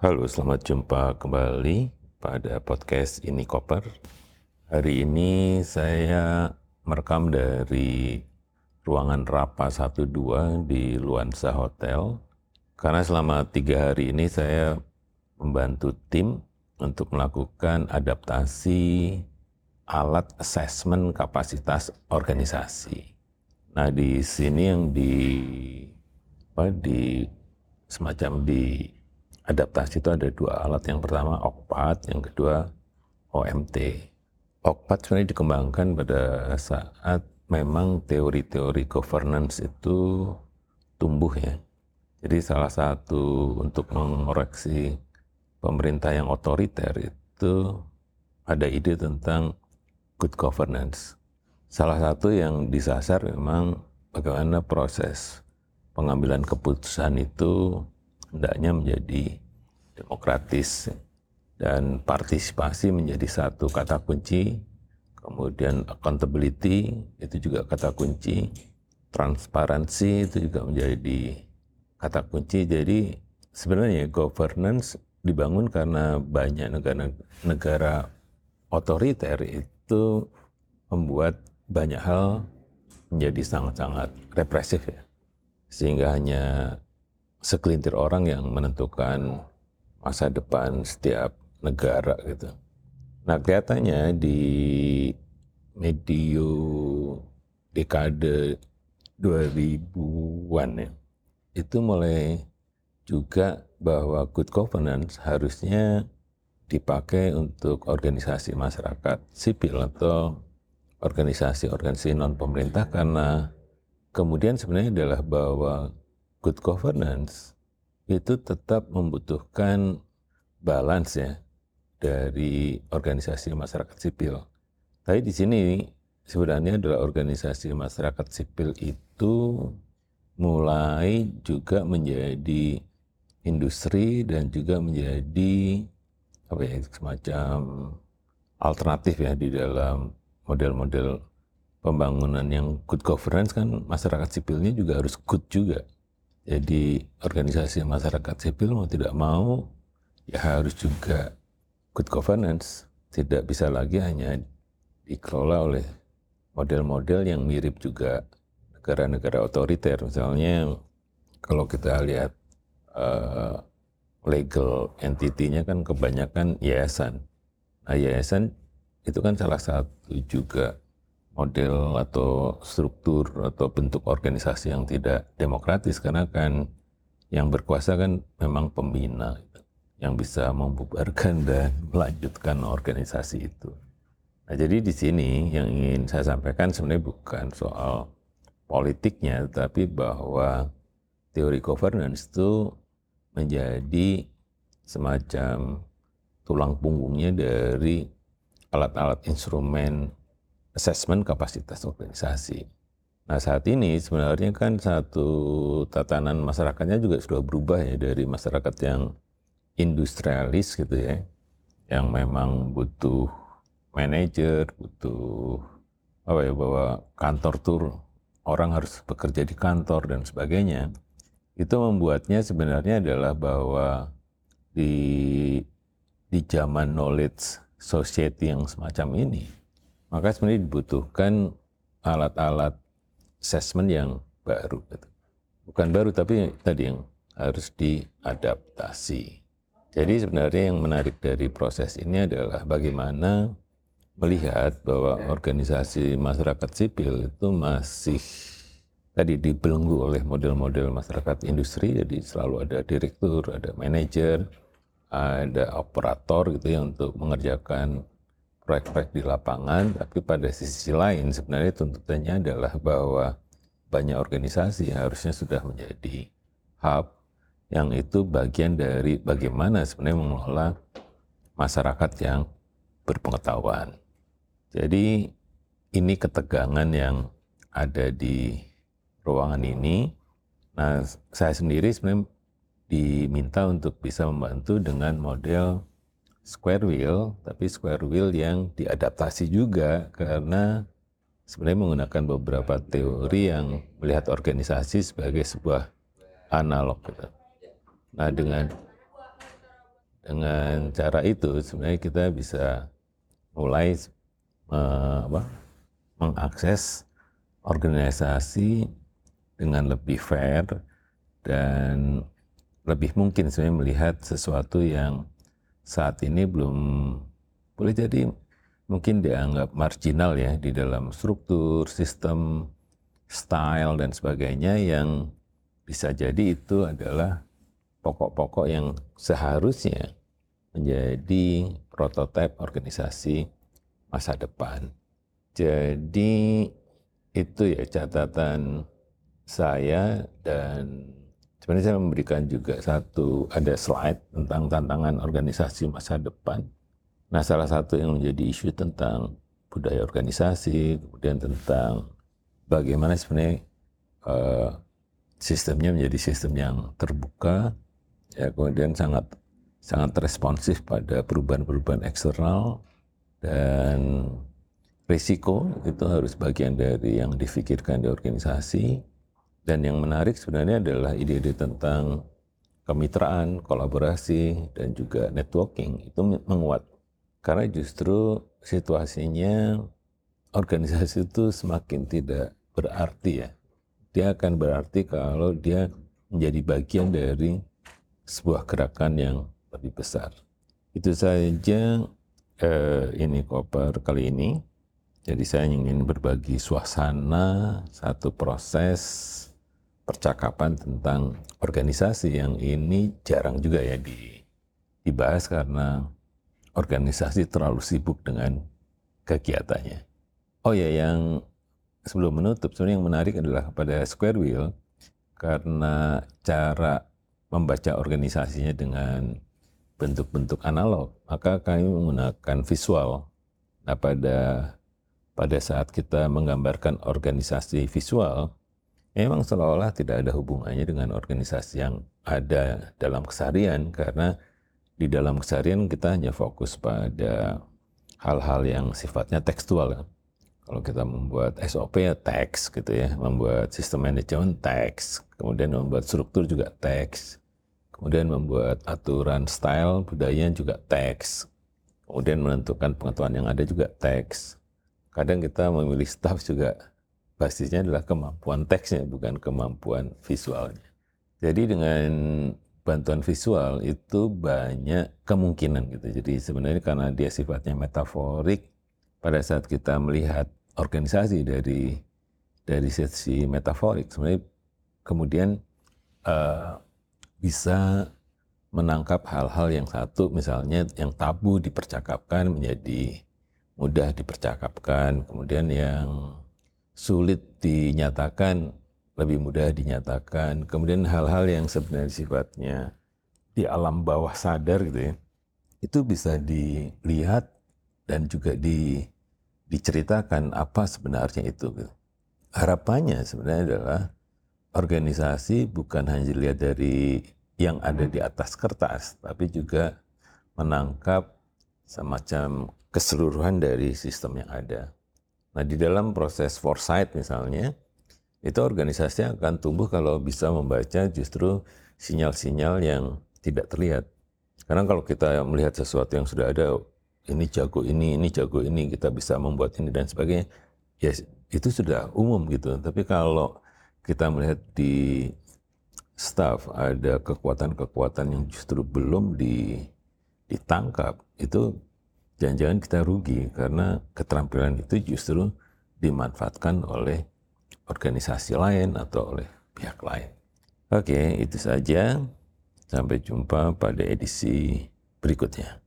Halo, selamat jumpa kembali pada podcast ini Koper. Hari ini saya merekam dari ruangan Rapa 12 di Luansa Hotel. Karena selama tiga hari ini saya membantu tim untuk melakukan adaptasi alat assessment kapasitas organisasi. Nah di sini yang di apa, di semacam di adaptasi itu ada dua alat. Yang pertama OKPAT, yang kedua OMT. OKPAT sebenarnya dikembangkan pada saat memang teori-teori governance itu tumbuh ya. Jadi salah satu untuk mengoreksi pemerintah yang otoriter itu ada ide tentang good governance salah satu yang disasar memang bagaimana proses pengambilan keputusan itu hendaknya menjadi demokratis dan partisipasi menjadi satu kata kunci, kemudian accountability itu juga kata kunci, transparansi itu juga menjadi kata kunci. Jadi sebenarnya governance dibangun karena banyak negara-negara otoriter itu membuat banyak hal menjadi sangat-sangat represif ya. Sehingga hanya segelintir orang yang menentukan masa depan setiap negara gitu. Nah kelihatannya di medio dekade 2000-an ya, itu mulai juga bahwa good governance harusnya dipakai untuk organisasi masyarakat sipil atau organisasi-organisasi non pemerintah karena kemudian sebenarnya adalah bahwa good governance itu tetap membutuhkan balance ya dari organisasi masyarakat sipil. Tapi di sini sebenarnya adalah organisasi masyarakat sipil itu mulai juga menjadi industri dan juga menjadi apa ya semacam alternatif ya di dalam model-model pembangunan yang good governance kan masyarakat sipilnya juga harus good juga. Jadi organisasi masyarakat sipil mau tidak mau ya harus juga good governance. Tidak bisa lagi hanya dikelola oleh model-model yang mirip juga negara-negara otoriter. Misalnya kalau kita lihat uh, legal entity-nya kan kebanyakan yayasan. Nah yayasan itu kan salah satu juga model atau struktur atau bentuk organisasi yang tidak demokratis karena kan yang berkuasa kan memang pembina yang bisa membubarkan dan melanjutkan organisasi itu. Nah, jadi di sini yang ingin saya sampaikan sebenarnya bukan soal politiknya, tapi bahwa teori governance itu menjadi semacam tulang punggungnya dari alat-alat instrumen assessment kapasitas organisasi. Nah saat ini sebenarnya kan satu tatanan masyarakatnya juga sudah berubah ya dari masyarakat yang industrialis gitu ya, yang memang butuh manajer, butuh apa ya bahwa kantor tur orang harus bekerja di kantor dan sebagainya. Itu membuatnya sebenarnya adalah bahwa di di zaman knowledge society yang semacam ini, maka sebenarnya dibutuhkan alat-alat assessment yang baru. Gitu. Bukan baru, tapi tadi yang harus diadaptasi. Jadi sebenarnya yang menarik dari proses ini adalah bagaimana melihat bahwa organisasi masyarakat sipil itu masih tadi dibelenggu oleh model-model masyarakat industri, jadi selalu ada direktur, ada manajer, ada operator gitu ya untuk mengerjakan proyek-proyek di lapangan, tapi pada sisi lain sebenarnya tuntutannya adalah bahwa banyak organisasi harusnya sudah menjadi hub yang itu bagian dari bagaimana sebenarnya mengelola masyarakat yang berpengetahuan. Jadi ini ketegangan yang ada di ruangan ini. Nah, saya sendiri sebenarnya diminta untuk bisa membantu dengan model square wheel, tapi square wheel yang diadaptasi juga karena sebenarnya menggunakan beberapa teori yang melihat organisasi sebagai sebuah analog. Gitu. Nah dengan dengan cara itu sebenarnya kita bisa mulai uh, apa, mengakses organisasi dengan lebih fair dan lebih mungkin sebenarnya melihat sesuatu yang saat ini belum boleh jadi mungkin dianggap marginal ya di dalam struktur, sistem, style dan sebagainya yang bisa jadi itu adalah pokok-pokok yang seharusnya menjadi prototipe organisasi masa depan. Jadi itu ya catatan saya dan sebenarnya saya memberikan juga satu ada slide tentang tantangan organisasi masa depan. Nah, salah satu yang menjadi isu tentang budaya organisasi, kemudian tentang bagaimana sebenarnya uh, sistemnya menjadi sistem yang terbuka, ya kemudian sangat sangat responsif pada perubahan-perubahan eksternal dan risiko itu harus bagian dari yang difikirkan di organisasi dan yang menarik sebenarnya adalah ide-ide tentang kemitraan, kolaborasi dan juga networking itu menguat. Karena justru situasinya organisasi itu semakin tidak berarti ya. Dia akan berarti kalau dia menjadi bagian dari sebuah gerakan yang lebih besar. Itu saja eh, ini koper kali ini. Jadi saya ingin berbagi suasana satu proses percakapan tentang organisasi yang ini jarang juga ya di, dibahas karena organisasi terlalu sibuk dengan kegiatannya. Oh ya, yang sebelum menutup, sebenarnya yang menarik adalah pada Square Wheel karena cara membaca organisasinya dengan bentuk-bentuk analog, maka kami menggunakan visual. Nah, pada pada saat kita menggambarkan organisasi visual, memang seolah-olah tidak ada hubungannya dengan organisasi yang ada dalam keseharian karena di dalam keseharian kita hanya fokus pada hal-hal yang sifatnya tekstual. Kalau kita membuat SOP ya teks gitu ya, membuat sistem manajemen teks, kemudian membuat struktur juga teks, kemudian membuat aturan style budaya juga teks, kemudian menentukan pengetahuan yang ada juga teks, kadang kita memilih staff juga basisnya adalah kemampuan teksnya bukan kemampuan visualnya. Jadi dengan bantuan visual itu banyak kemungkinan gitu. Jadi sebenarnya karena dia sifatnya metaforik, pada saat kita melihat organisasi dari dari sisi metaforik, sebenarnya kemudian uh, bisa menangkap hal-hal yang satu, misalnya yang tabu dipercakapkan menjadi mudah dipercakapkan, kemudian yang sulit dinyatakan lebih mudah dinyatakan, kemudian hal-hal yang sebenarnya sifatnya di alam bawah sadar gitu ya, itu bisa dilihat dan juga di, diceritakan apa sebenarnya itu. Gitu. Harapannya sebenarnya adalah organisasi bukan hanya dilihat dari yang ada di atas kertas, tapi juga menangkap semacam keseluruhan dari sistem yang ada. Nah, di dalam proses foresight misalnya, itu organisasi akan tumbuh kalau bisa membaca justru sinyal-sinyal yang tidak terlihat. Karena kalau kita melihat sesuatu yang sudah ada, ini jago ini, ini jago ini, kita bisa membuat ini dan sebagainya, ya itu sudah umum gitu. Tapi kalau kita melihat di staff ada kekuatan-kekuatan yang justru belum ditangkap, itu jangan-jangan kita rugi karena keterampilan itu justru dimanfaatkan oleh organisasi lain atau oleh pihak lain. Oke, itu saja. Sampai jumpa pada edisi berikutnya.